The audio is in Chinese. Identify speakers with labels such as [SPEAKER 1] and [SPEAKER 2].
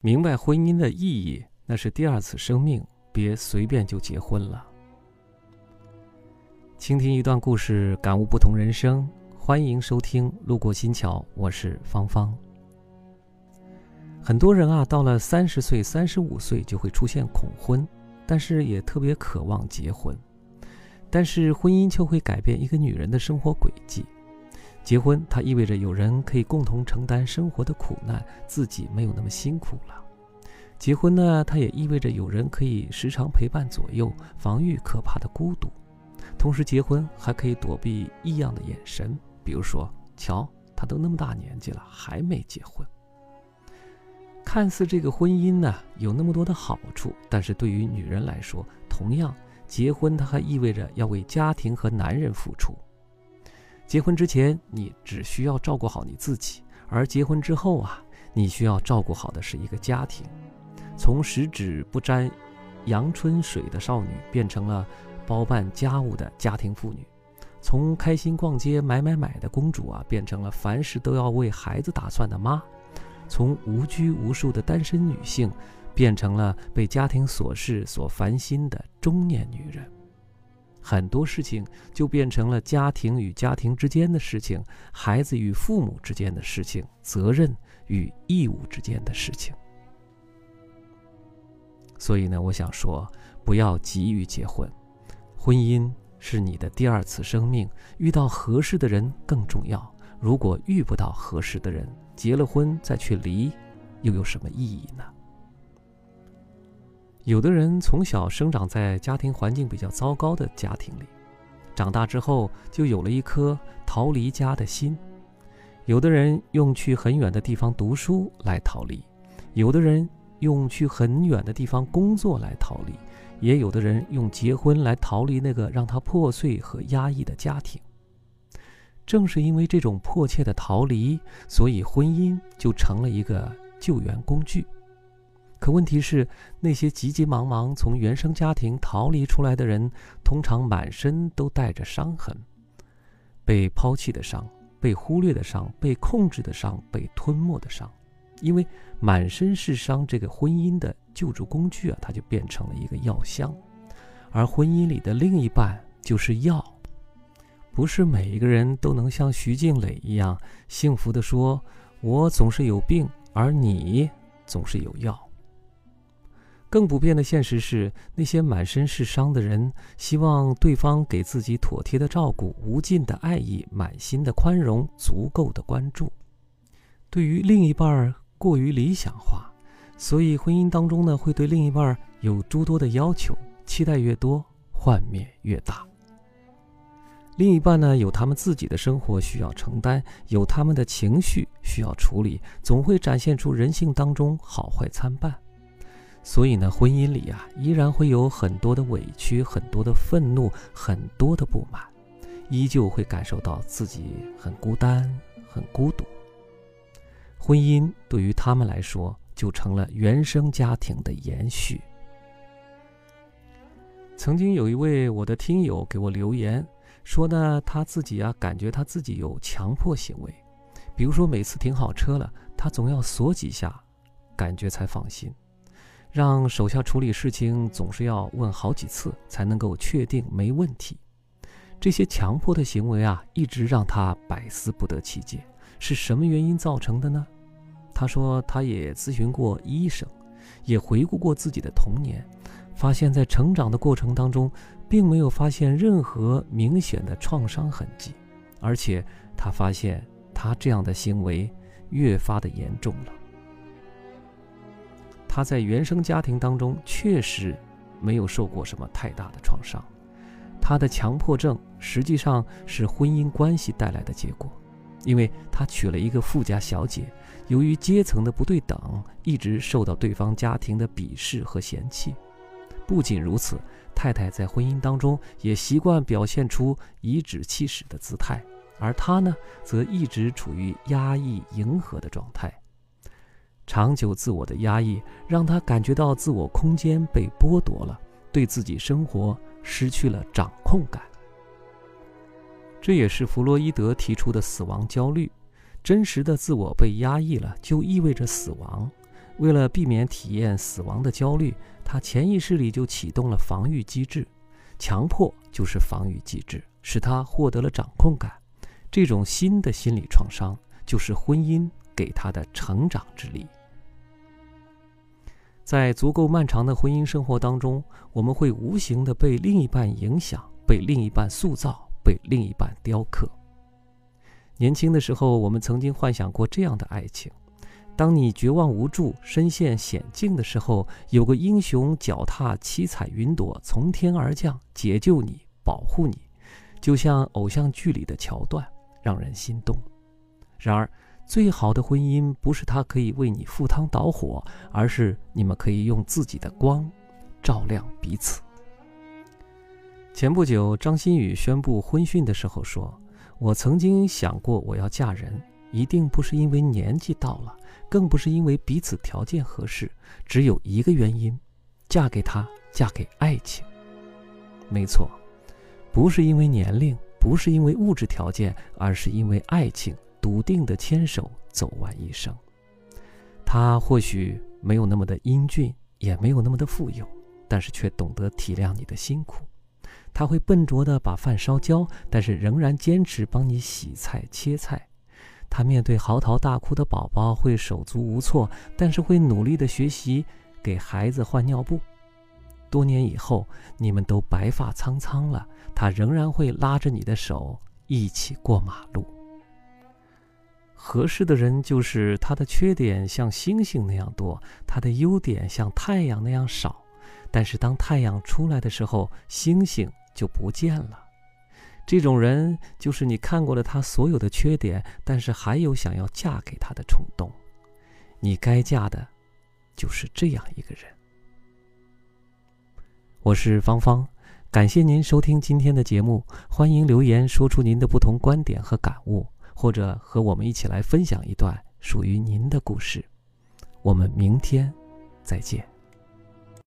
[SPEAKER 1] 明白婚姻的意义，那是第二次生命，别随便就结婚了。倾听一段故事，感悟不同人生，欢迎收听《路过新桥》，我是芳芳。很多人啊，到了三十岁、三十五岁就会出现恐婚，但是也特别渴望结婚。但是婚姻就会改变一个女人的生活轨迹。结婚，它意味着有人可以共同承担生活的苦难，自己没有那么辛苦了。结婚呢，它也意味着有人可以时常陪伴左右，防御可怕的孤独。同时，结婚还可以躲避异样的眼神，比如说，瞧，他都那么大年纪了，还没结婚。看似这个婚姻呢有那么多的好处，但是对于女人来说，同样，结婚它还意味着要为家庭和男人付出。结婚之前，你只需要照顾好你自己；而结婚之后啊，你需要照顾好的是一个家庭。从十指不沾阳春水的少女，变成了包办家务的家庭妇女；从开心逛街买买买的公主啊，变成了凡事都要为孩子打算的妈；从无拘无束的单身女性，变成了被家庭琐事所烦心的中年女人。很多事情就变成了家庭与家庭之间的事情，孩子与父母之间的事情，责任与义务之间的事情。所以呢，我想说，不要急于结婚，婚姻是你的第二次生命，遇到合适的人更重要。如果遇不到合适的人，结了婚再去离，又有什么意义呢？有的人从小生长在家庭环境比较糟糕的家庭里，长大之后就有了一颗逃离家的心。有的人用去很远的地方读书来逃离，有的人用去很远的地方工作来逃离，也有的人用结婚来逃离那个让他破碎和压抑的家庭。正是因为这种迫切的逃离，所以婚姻就成了一个救援工具。可问题是，那些急急忙忙从原生家庭逃离出来的人，通常满身都带着伤痕：被抛弃的伤、被忽略的伤、被控制的伤、被吞没的伤。因为满身是伤，这个婚姻的救助工具啊，它就变成了一个药箱，而婚姻里的另一半就是药。不是每一个人都能像徐静蕾一样幸福地说：“我总是有病，而你总是有药。”更不变的现实是，那些满身是伤的人，希望对方给自己妥帖的照顾、无尽的爱意、满心的宽容、足够的关注。对于另一半过于理想化，所以婚姻当中呢，会对另一半有诸多的要求，期待越多，幻灭越大。另一半呢，有他们自己的生活需要承担，有他们的情绪需要处理，总会展现出人性当中好坏参半。所以呢，婚姻里啊，依然会有很多的委屈，很多的愤怒，很多的不满，依旧会感受到自己很孤单、很孤独。婚姻对于他们来说，就成了原生家庭的延续。曾经有一位我的听友给我留言，说呢，他自己啊，感觉他自己有强迫行为，比如说每次停好车了，他总要锁几下，感觉才放心。让手下处理事情总是要问好几次才能够确定没问题，这些强迫的行为啊，一直让他百思不得其解，是什么原因造成的呢？他说他也咨询过医生，也回顾过自己的童年，发现，在成长的过程当中，并没有发现任何明显的创伤痕迹，而且他发现他这样的行为越发的严重了。他在原生家庭当中确实没有受过什么太大的创伤，他的强迫症实际上是婚姻关系带来的结果，因为他娶了一个富家小姐，由于阶层的不对等，一直受到对方家庭的鄙视和嫌弃。不仅如此，太太在婚姻当中也习惯表现出颐指气使的姿态，而他呢，则一直处于压抑迎合的状态。长久自我的压抑，让他感觉到自我空间被剥夺了，对自己生活失去了掌控感。这也是弗洛伊德提出的死亡焦虑：真实的自我被压抑了，就意味着死亡。为了避免体验死亡的焦虑，他潜意识里就启动了防御机制。强迫就是防御机制，使他获得了掌控感。这种新的心理创伤，就是婚姻给他的成长之力。在足够漫长的婚姻生活当中，我们会无形的被另一半影响，被另一半塑造，被另一半雕刻。年轻的时候，我们曾经幻想过这样的爱情：当你绝望无助、身陷险境的时候，有个英雄脚踏七彩云朵从天而降，解救你，保护你，就像偶像剧里的桥段，让人心动。然而，最好的婚姻不是他可以为你赴汤蹈火，而是你们可以用自己的光照亮彼此。前不久，张馨予宣布婚讯的时候说：“我曾经想过，我要嫁人，一定不是因为年纪到了，更不是因为彼此条件合适，只有一个原因：嫁给他，嫁给爱情。没错，不是因为年龄，不是因为物质条件，而是因为爱情。”笃定的牵手走完一生，他或许没有那么的英俊，也没有那么的富有，但是却懂得体谅你的辛苦。他会笨拙的把饭烧焦，但是仍然坚持帮你洗菜切菜。他面对嚎啕大哭的宝宝会手足无措，但是会努力的学习给孩子换尿布。多年以后，你们都白发苍苍了，他仍然会拉着你的手一起过马路。合适的人就是他的缺点像星星那样多，他的优点像太阳那样少。但是当太阳出来的时候，星星就不见了。这种人就是你看过了他所有的缺点，但是还有想要嫁给他的冲动。你该嫁的，就是这样一个人。我是芳芳，感谢您收听今天的节目，欢迎留言说出您的不同观点和感悟。或者和我们一起来分享一段属于您的故事，我们明天再见。